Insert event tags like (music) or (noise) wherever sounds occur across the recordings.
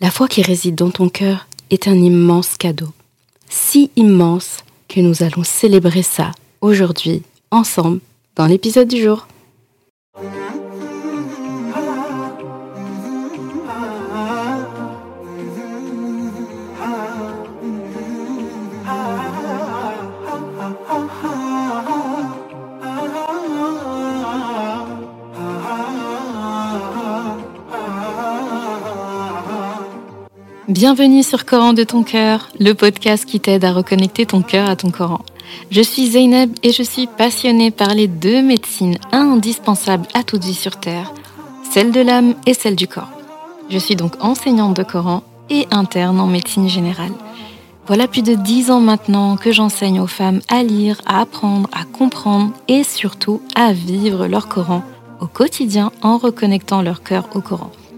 La foi qui réside dans ton cœur est un immense cadeau, si immense que nous allons célébrer ça aujourd'hui ensemble dans l'épisode du jour. Bienvenue sur Coran de ton cœur, le podcast qui t'aide à reconnecter ton cœur à ton Coran. Je suis Zeynep et je suis passionnée par les deux médecines indispensables à toute vie sur Terre, celle de l'âme et celle du corps. Je suis donc enseignante de Coran et interne en médecine générale. Voilà plus de dix ans maintenant que j'enseigne aux femmes à lire, à apprendre, à comprendre et surtout à vivre leur Coran au quotidien en reconnectant leur cœur au Coran.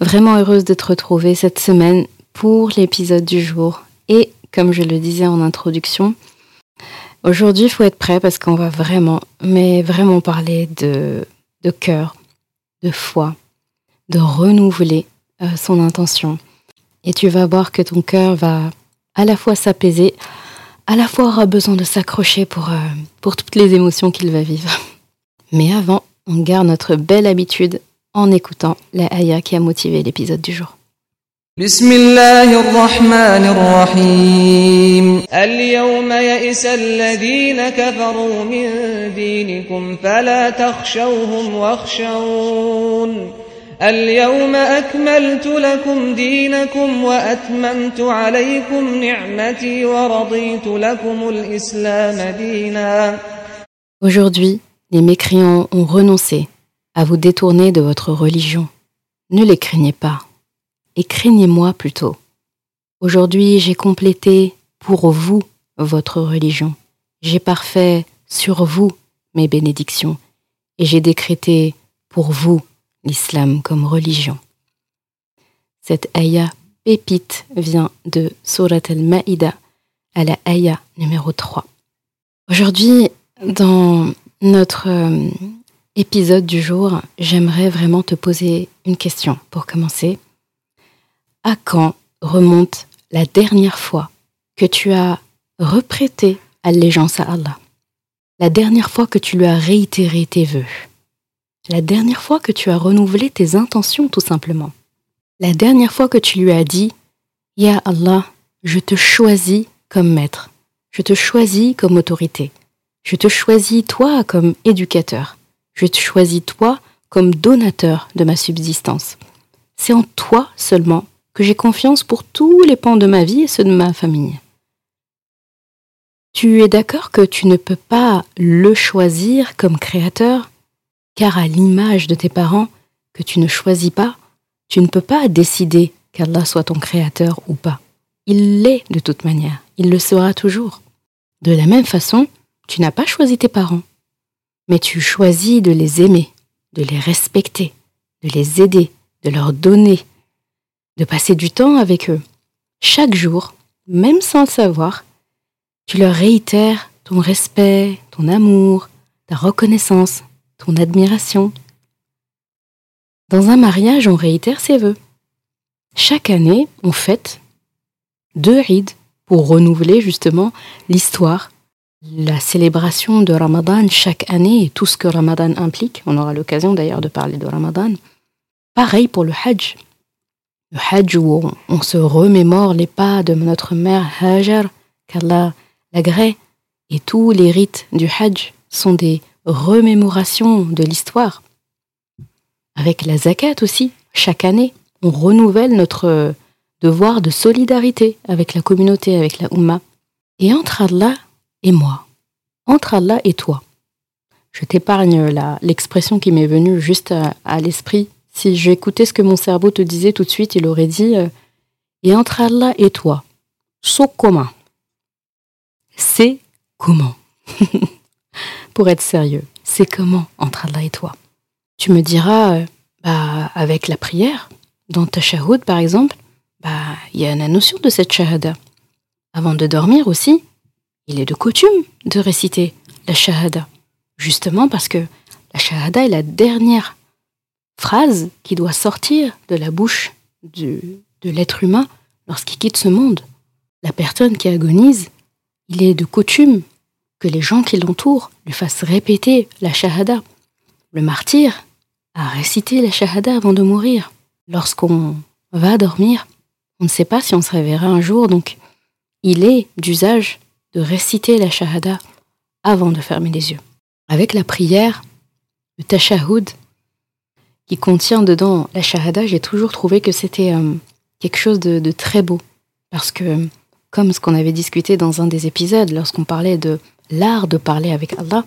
Vraiment heureuse de te retrouver cette semaine pour l'épisode du jour. Et comme je le disais en introduction, aujourd'hui il faut être prêt parce qu'on va vraiment, mais vraiment parler de, de cœur, de foi, de renouveler euh, son intention. Et tu vas voir que ton cœur va à la fois s'apaiser, à la fois aura besoin de s'accrocher pour, euh, pour toutes les émotions qu'il va vivre. (laughs) Mais avant, on garde notre belle habitude en écoutant la ayah qui a motivé l'épisode du jour. بسم الله الرحمن الرحيم اليوم يئس الذين كفروا من دينكم فلا تخشوهم واخشون اليوم أكملت لكم دينكم وأتممت عليكم نعمتي ورضيت لكم الإسلام دينا Aujourd'hui, les mécréants ont renoncé à vous détourner de votre religion. Ne les craignez pas, et craignez-moi plutôt. Aujourd'hui, j'ai complété pour vous votre religion. J'ai parfait sur vous mes bénédictions, et j'ai décrété pour vous l'islam comme religion. Cette ayah pépite vient de Surat al-Ma'ida à la ayah numéro 3. Aujourd'hui, dans notre euh, épisode du jour, j'aimerais vraiment te poser une question pour commencer. À quand remonte la dernière fois que tu as reprêté allégeance à Allah? La dernière fois que tu lui as réitéré tes vœux? La dernière fois que tu as renouvelé tes intentions tout simplement? La dernière fois que tu lui as dit Ya Allah, je te choisis comme maître, je te choisis comme autorité, je te choisis toi comme éducateur je te choisis toi comme donateur de ma subsistance. C'est en toi seulement que j'ai confiance pour tous les pans de ma vie et ceux de ma famille. Tu es d'accord que tu ne peux pas le choisir comme créateur, car à l'image de tes parents que tu ne choisis pas, tu ne peux pas décider qu'Allah soit ton créateur ou pas. Il l'est de toute manière, il le sera toujours. De la même façon, tu n'as pas choisi tes parents, mais tu choisis de les aimer, de les respecter, de les aider, de leur donner, de passer du temps avec eux. Chaque jour, même sans le savoir, tu leur réitères ton respect, ton amour, ta reconnaissance, ton admiration. Dans un mariage, on réitère ses vœux. Chaque année, on fête deux rides pour renouveler justement l'histoire la célébration de Ramadan chaque année et tout ce que Ramadan implique, on aura l'occasion d'ailleurs de parler de Ramadan. Pareil pour le Hajj. Le Hajj où on, se remémore les pas de notre mère Hajar, qu'Allah l'agrée, et tous les rites du Hajj sont des remémorations de l'histoire. Avec la zakat aussi, chaque année, on renouvelle notre devoir de solidarité avec la communauté, avec la Ummah. Et entre Allah et moi, entre Allah et toi. Je t'épargne l'expression qui m'est venue juste à, l'esprit. Si j'écoutais ce que mon cerveau te disait tout de suite, il aurait dit euh, Et entre Allah et toi, so comment C'est comment? (laughs) Pour être sérieux, c'est comment entre Allah et toi? Tu me diras, euh, bah, avec la prière, dans ta shahoud par exemple, bah, il y a la notion de cette shahada. Avant de dormir aussi, il est de coutume de réciter la shahada. Justement parce que la shahada est la dernière phrase qui doit sortir de la bouche de l'être humain lorsqu'il quitte ce monde. La personne qui agonise, il est de coutume que les gens qui l'entourent lui fassent répéter la shahada. Le martyr a récité la shahada avant de mourir. Lorsqu'on va dormir, on ne sait pas si on se réveillera un jour, donc il est d'usage de réciter la shahada avant de fermer les yeux. Avec la prière, le tashahhud, qui contient dedans la shahada, j'ai toujours trouvé que c'était euh, quelque chose de, très beau. Parce que, comme ce qu'on avait discuté dans un des épisodes, lorsqu'on parlait de l'art de parler avec Allah,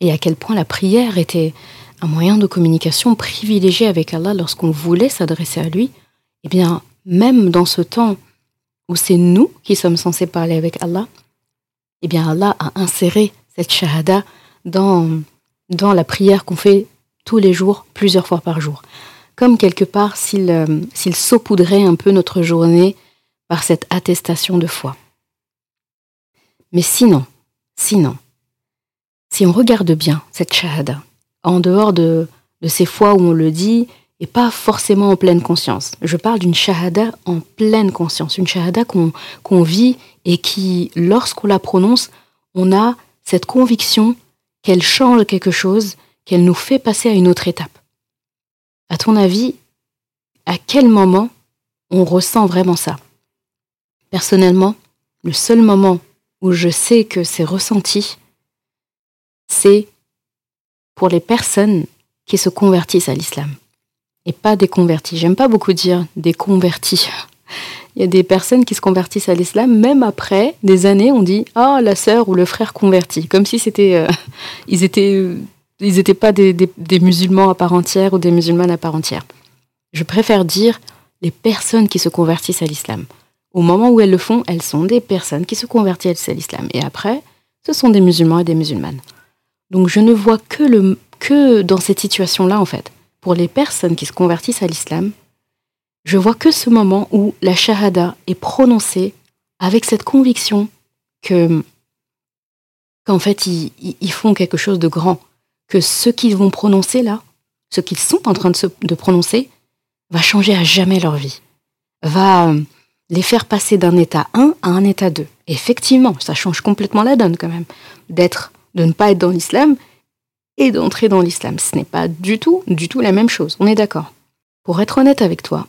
et à quel point la prière était un moyen de communication privilégié avec Allah lorsqu'on voulait s'adresser à lui, eh bien, même dans ce temps où c'est nous qui sommes censés parler avec Allah, eh bien, Allah a inséré cette shahada dans, dans la prière qu'on fait tous les jours, plusieurs fois par jour. Comme quelque part s'il euh, s'il saupoudrait un peu notre journée par cette attestation de foi. Mais sinon, sinon, si on regarde bien cette shahada, en dehors de, de ces fois où on le dit, et pas forcément en pleine conscience. Je parle d'une shahada en pleine conscience, une shahada qu'on vit et qui, lorsqu'on la prononce, on a cette conviction qu'elle change quelque chose, qu'elle nous fait passer à une autre étape. À ton avis, à quel moment on ressent vraiment ça? Personnellement, le seul moment où je sais que c'est ressenti, c'est pour les personnes qui se convertissent à l'islam. Et pas des convertis. J'aime pas beaucoup dire des convertis. (laughs) Il y a des personnes qui se convertissent à l'islam, même après des années, on dit ah la sœur ou le frère converti, comme si c'était euh, (laughs) ils étaient ils n'étaient pas des, des, musulmans à part entière ou des musulmanes à part entière. Je préfère dire les personnes qui se convertissent à l'islam. Au moment où elles le font, elles sont des personnes qui se convertissent à l'islam. Et après, ce sont des musulmans et des musulmanes. Donc je ne vois que, le, que dans cette situation-là, en fait, pour les personnes qui se convertissent à l'islam, je vois que ce moment où la shahada est prononcée avec cette conviction que qu'en fait ils, font quelque chose de grand, que ce qu'ils vont prononcer là, ce qu'ils sont en train de, prononcer, va changer à jamais leur vie, va euh, les faire passer d'un état 1 à un état 2. Effectivement, ça change complètement la donne quand même, d'être, de ne pas être dans l'islam et d'entrer dans l'islam. Ce n'est pas du tout, du tout la même chose. On est d'accord? Pour être honnête avec toi,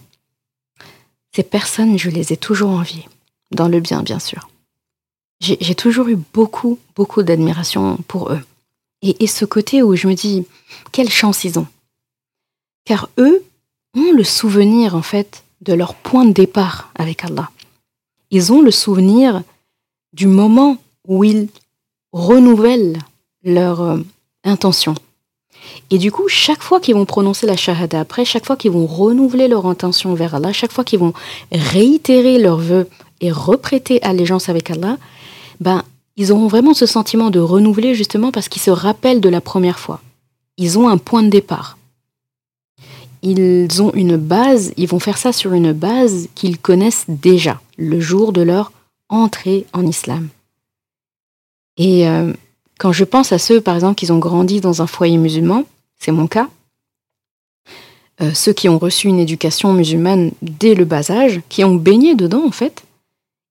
ces personnes, je les ai toujours enviées. Dans le bien, bien sûr. J'ai toujours eu beaucoup, beaucoup d'admiration pour eux. Et, ce côté où je me dis, quelle chance ils ont. Car eux ont le souvenir, en fait, de leur point de départ avec Allah. Ils ont le souvenir du moment où ils renouvellent leur euh, intention. Et du coup, chaque fois qu'ils vont prononcer la shahada après, chaque fois qu'ils vont renouveler leur intention vers Allah, chaque fois qu'ils vont réitérer leurs vœux et reprêter allégeance avec Allah, ben, ils auront vraiment ce sentiment de renouveler justement parce qu'ils se rappellent de la première fois. Ils ont un point de départ. Ils ont une base, ils vont faire ça sur une base qu'ils connaissent déjà, le jour de leur entrée en islam. Et euh, quand je pense à ceux, par exemple, qui ont grandi dans un foyer musulman, c'est mon cas, euh, ceux qui ont reçu une éducation musulmane dès le bas âge, qui ont baigné dedans, en fait,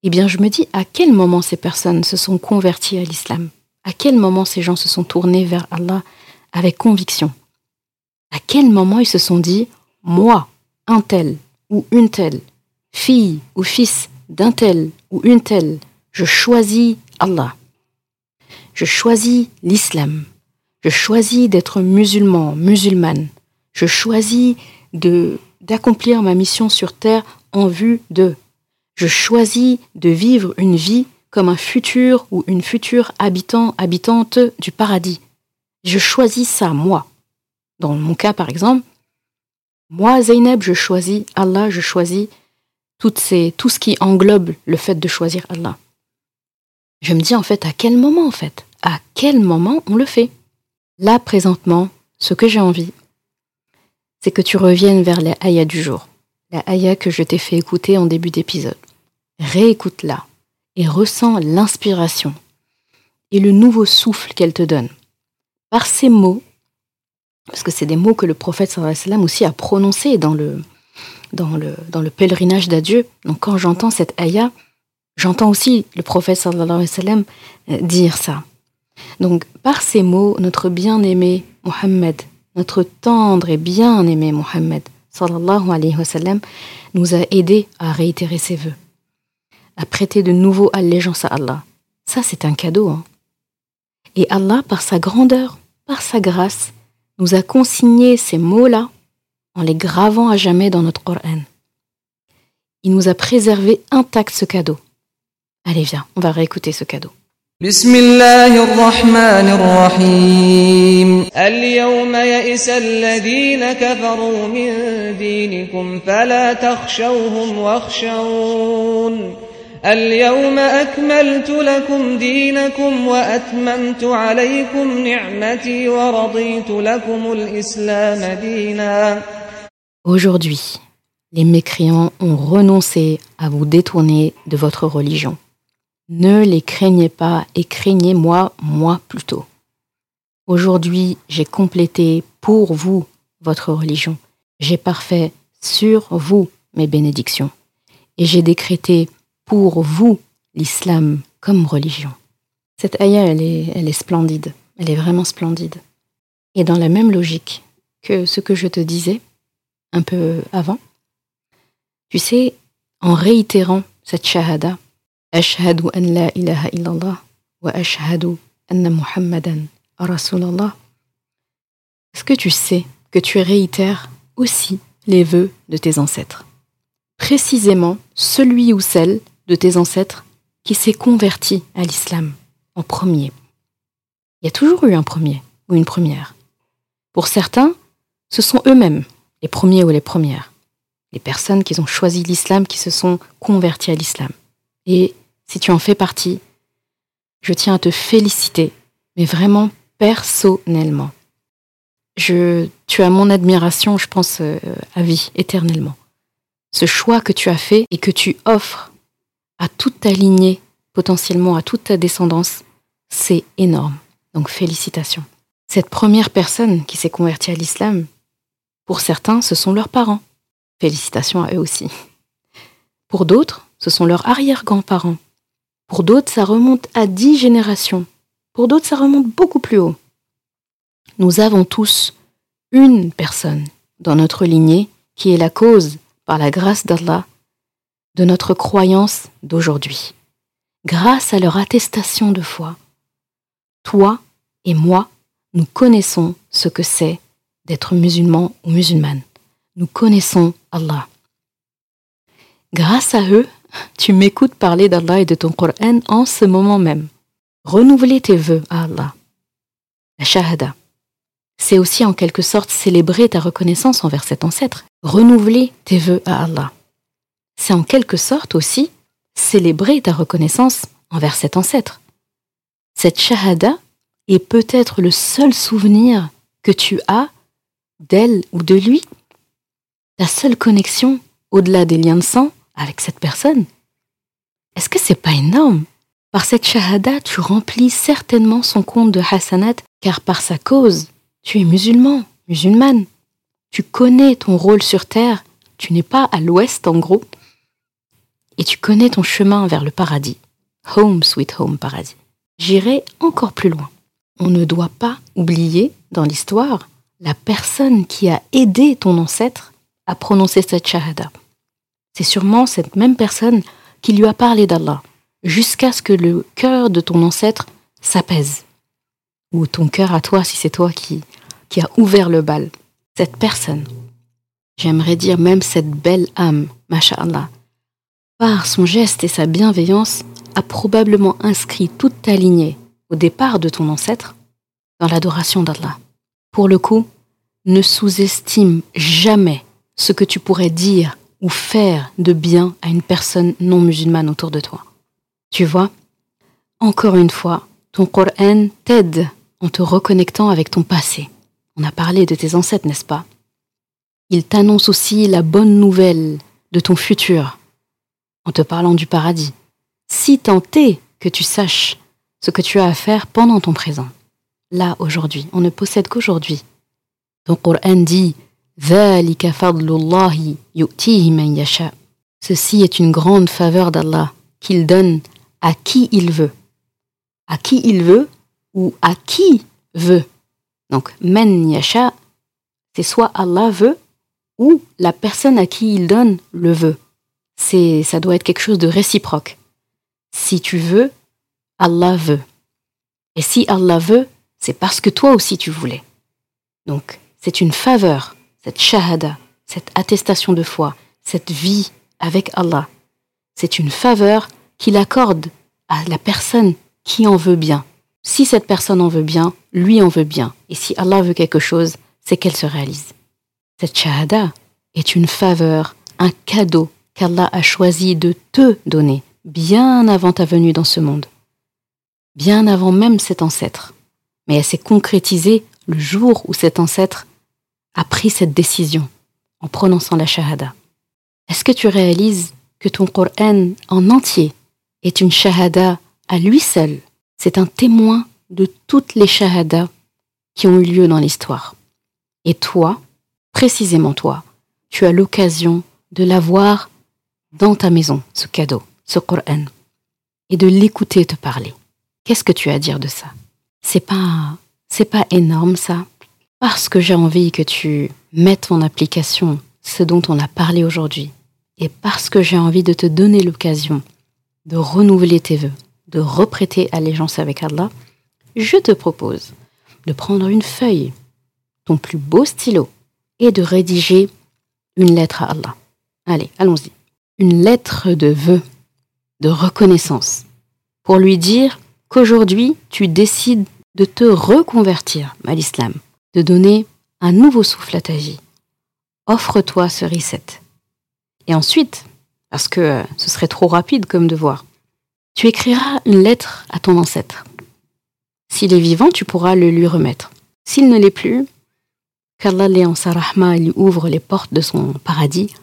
eh bien, je me dis à quel moment ces personnes se sont converties à l'islam? À quel moment ces gens se sont tournés vers Allah avec conviction? À quel moment ils se sont dit, moi, un tel ou une telle, fille ou fils d'un tel ou une telle, je choisis Allah? Je choisis l'islam. Je choisis d'être musulman, musulmane. Je choisis d'accomplir ma mission sur terre en vue de. Je choisis de vivre une vie comme un futur ou une future habitant, habitante du paradis. Je choisis ça, moi. Dans mon cas, par exemple, moi, Zainab, je choisis Allah, je choisis tout ce qui englobe le fait de choisir Allah. Je me dis en fait à quel moment en fait À quel moment on le fait? Là présentement, ce que j'ai envie, c'est que tu reviennes vers les ayats du jour, la ayah que je t'ai fait écouter en début d'épisode. Réécoute-la et ressens l'inspiration et le nouveau souffle qu'elle te donne. Par ces mots, parce que c'est des mots que le prophète sallam aussi a prononcés dans le, pèlerinage d'adieu. Donc quand j'entends cette ayah, j'entends aussi le prophète euh, dire ça. Donc par ces mots, notre bien-aimé Mohammed, notre tendre et bien-aimé Mohammed sallallahu alayhi wa sallam, nous a aidés à réitérer ses vœux, à prêter de nouveau allégeance à Allah. Ça, c'est un cadeau. Hein. Et Allah, par sa grandeur, par sa grâce, nous a consigné ces mots-là en les gravant à jamais dans notre Coran. Il nous a préservé intact ce cadeau. Allez, viens, on va réécouter ce cadeau. بسم الله الرحمن الرحيم اليوم يئس الذين كفروا من دينكم فلا تخشوهم واخشون. اليوم أكملت لكم دينكم وأتممت عليكم نعمتي ورضيت لكم الإسلام دينا. Aujourd'hui, les mécréants ont renoncé à vous détourner de votre religion. Ne les craignez pas et craignez-moi, moi plutôt. Aujourd'hui, j'ai complété pour vous votre religion. J'ai parfait sur vous mes bénédictions. Et j'ai décrété pour vous l'islam comme religion. Cette ayah, elle est, elle est splendide. Elle est vraiment splendide. Et dans la même logique que ce que je te disais un peu avant, tu sais, en réitérant cette shahada, Ashhadu an la ilaha illallah wa ashhadu anna Muhammadan Rasulallah, est-ce que tu sais que tu réitères aussi les vœux de tes ancêtres? Précisément celui ou celle de tes ancêtres qui s'est converti à l'islam en premier. Il y a toujours eu un premier ou une première. Pour certains, ce sont eux-mêmes les premiers ou les premières, les personnes qui ont choisi l'islam, qui se sont converties à l'islam. Et si tu en fais partie, je tiens à te féliciter, mais vraiment personnellement. Je, tu as mon admiration, je pense, euh, à vie, éternellement. Ce choix que tu as fait et que tu offres à toute ta lignée, potentiellement à toute ta descendance, c'est énorme. Donc félicitations. Cette première personne qui s'est convertie à l'islam, pour certains, ce sont leurs parents. Félicitations à eux aussi. Pour d'autres, ce sont leurs arrière-grands-parents. Pour d'autres, ça remonte à dix générations. Pour d'autres, ça remonte beaucoup plus haut. Nous avons tous une personne dans notre lignée qui est la cause, par la grâce d'Allah, de notre croyance d'aujourd'hui, grâce à leur attestation de foi. Toi et moi, nous connaissons ce que c'est d'être musulman ou musulmane. Nous connaissons Allah. Grâce à eux, tu m'écoutes parler d'Allah et de ton Coran en ce moment même. Renouveler tes vœux à Allah. La shahada. C'est aussi en quelque sorte célébrer ta reconnaissance envers cet ancêtre. Renouveler tes vœux à Allah c'est en quelque sorte aussi célébrer ta reconnaissance envers cet ancêtre. Cette shahada est peut-être le seul souvenir que tu as d'elle ou de lui, ta seule connexion au-delà des liens de sang avec cette personne. Est-ce que c'est pas énorme? Par cette shahada, tu remplis certainement son compte de hasanat, car par sa cause, tu es musulman, musulmane. Tu connais ton rôle sur terre, tu n'es pas à l'ouest en gros, et tu connais ton chemin vers le paradis. Home, sweet home, paradis. J'irai encore plus loin. On ne doit pas oublier dans l'histoire la personne qui a aidé ton ancêtre à prononcer cette shahada. C'est sûrement cette même personne qui lui a parlé d'Allah, jusqu'à ce que le cœur de ton ancêtre s'apaise. Ou ton cœur à toi, si c'est toi qui, qui a ouvert le bal. Cette personne, j'aimerais dire même cette belle âme, masha'Allah, par son geste et sa bienveillance, a probablement inscrit toute ta lignée au départ de ton ancêtre dans l'adoration d'Allah. Pour le coup, ne sous-estime jamais ce que tu pourrais dire ou faire de bien à une personne non musulmane autour de toi. Tu vois, encore une fois, ton Coran t'aide en te reconnectant avec ton passé. On a parlé de tes ancêtres, n'est-ce pas? Il t'annonce aussi la bonne nouvelle de ton futur en te parlant du paradis. Si tant est que tu saches ce que tu as à faire pendant ton présent. Là, aujourd'hui, on ne possède qu'aujourd'hui. Ton Coran dit Ceci est une grande faveur d'Allah qu'il donne à qui il veut. À qui il veut ou à qui veut. Donc, men yasha, c'est soit Allah veut ou la personne à qui il donne le veut. C'est, ça doit être quelque chose de réciproque. Si tu veux, Allah veut. Et si Allah veut, c'est parce que toi aussi tu voulais. Donc, c'est une faveur, cette shahada, cette attestation de foi, cette vie avec Allah. C'est une faveur qu'il accorde à la personne qui en veut bien. Si cette personne en veut bien, lui en veut bien. Et si Allah veut quelque chose, c'est qu'elle se réalise. Cette shahada est une faveur, un cadeau qu'Allah a choisi de te donner bien avant ta venue dans ce monde, bien avant même cet ancêtre. Mais elle s'est concrétisée le jour où cet ancêtre a pris cette décision en prononçant la shahada. Est-ce que tu réalises que ton Coran en entier est une shahada à lui seul? C'est un témoin de toutes les shahadas qui ont eu lieu dans l'histoire. Et toi, précisément toi, tu as l'occasion de l'avoir dans ta maison, ce cadeau, ce Coran, et de l'écouter te parler. Qu'est-ce que tu as à dire de ça? C'est pas, c'est pas énorme ça? Parce que j'ai envie que tu mettes en application ce dont on a parlé aujourd'hui, et parce que j'ai envie de te donner l'occasion de renouveler tes vœux, de reprêter allégeance avec Allah, je te propose de prendre une feuille, ton plus beau stylo, et de rédiger une lettre à Allah. Allez, allons-y. Une lettre de vœux, de reconnaissance, pour lui dire qu'aujourd'hui, tu décides de te reconvertir à l'islam, de donner un nouveau souffle à ta vie. Offre-toi ce reset. Et ensuite, parce que euh, ce serait trop rapide comme devoir, tu écriras une lettre à ton ancêtre. S'il est vivant, tu pourras le lui remettre. S'il ne l'est plus, qu'Allah lui ouvre les portes de son paradis,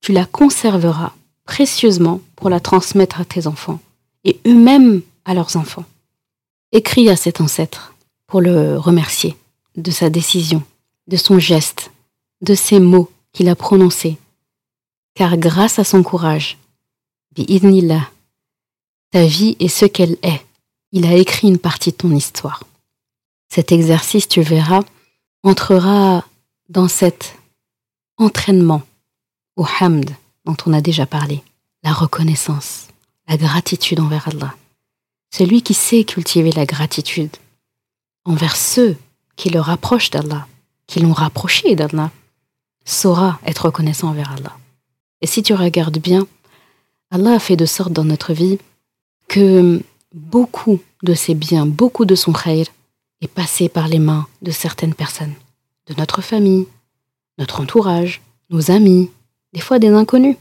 tu la conserveras précieusement pour la transmettre à tes enfants et eux-mêmes à leurs enfants. Écris à cet ancêtre pour le remercier de sa décision, de son geste, de ses mots qu'il a prononcés, car grâce à son courage, bi'idnillah, ta vie est ce qu'elle est. Il a écrit une partie de ton histoire. Cet exercice, tu verras, entrera dans cet entraînement au hamd dont on a déjà parlé, la reconnaissance, la gratitude envers Allah. Celui qui sait cultiver la gratitude envers ceux qui le rapprochent d'Allah, qui l'ont rapproché d'Allah, saura être reconnaissant envers Allah. Et si tu regardes bien, Allah a fait de sorte dans notre vie que beaucoup de ses biens, beaucoup de son khair est passé par les mains de certaines personnes, de notre famille, notre entourage, nos amis, des fois des inconnus.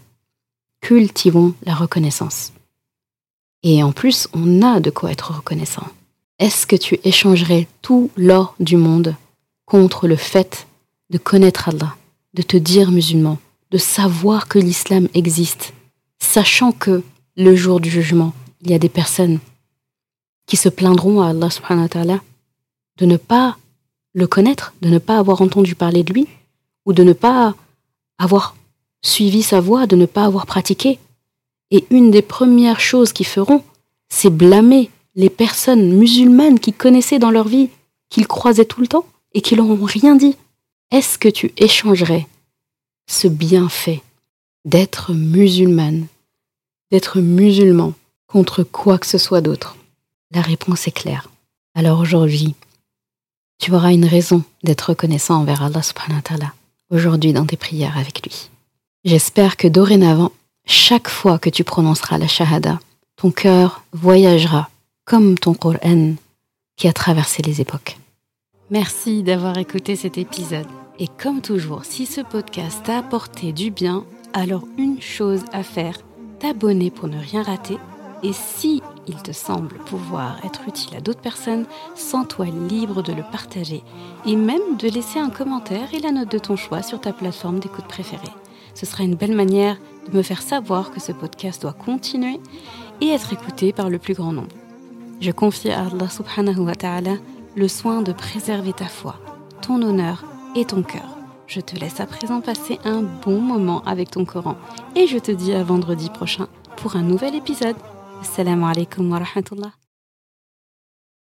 Cultivons la reconnaissance. Et en plus, on a de quoi être reconnaissant. Est-ce que tu échangerais tout l'or du monde contre le fait de connaître Allah, de te dire musulman, de savoir que l'islam existe, sachant que le jour du jugement, il y a des personnes qui se plaindront à Allah subhanahu wa ta'ala de ne pas le connaître, de ne pas avoir entendu parler de lui, ou de ne pas avoir suivi sa voie, de ne pas avoir pratiqué. Et une des premières choses qu'ils feront, c'est blâmer les personnes musulmanes qui connaissaient dans leur vie, qu'ils croisaient tout le temps et qui leur ont rien dit. Est-ce que tu échangerais ce bienfait d'être musulmane, d'être musulman contre quoi que ce soit d'autre? La réponse est claire. Alors aujourd'hui, tu auras une raison d'être reconnaissant envers Allah subhanahu wa ta'ala aujourd'hui dans tes prières avec lui. J'espère que dorénavant, chaque fois que tu prononceras la shahada, ton cœur voyagera comme ton Qur'an qui a traversé les époques. Merci d'avoir écouté cet épisode. Et comme toujours, si ce podcast t'a apporté du bien, Alors une chose à faire, t'abonner pour ne rien rater. Et si il te semble pouvoir être utile à d'autres personnes, sens-toi libre de le partager et même de laisser un commentaire et la note de ton choix sur ta plateforme d'écoute préférée. Ce sera une belle manière de me faire savoir que ce podcast doit continuer et être écouté par le plus grand nombre. Je confie à Allah subhanahu wa ta'ala le soin de préserver ta foi, ton honneur et ton cœur. Je te laisse à présent passer un bon moment avec ton Coran et je te dis à vendredi prochain pour un nouvel épisode. Assalamu alaikum wa rahmatullah.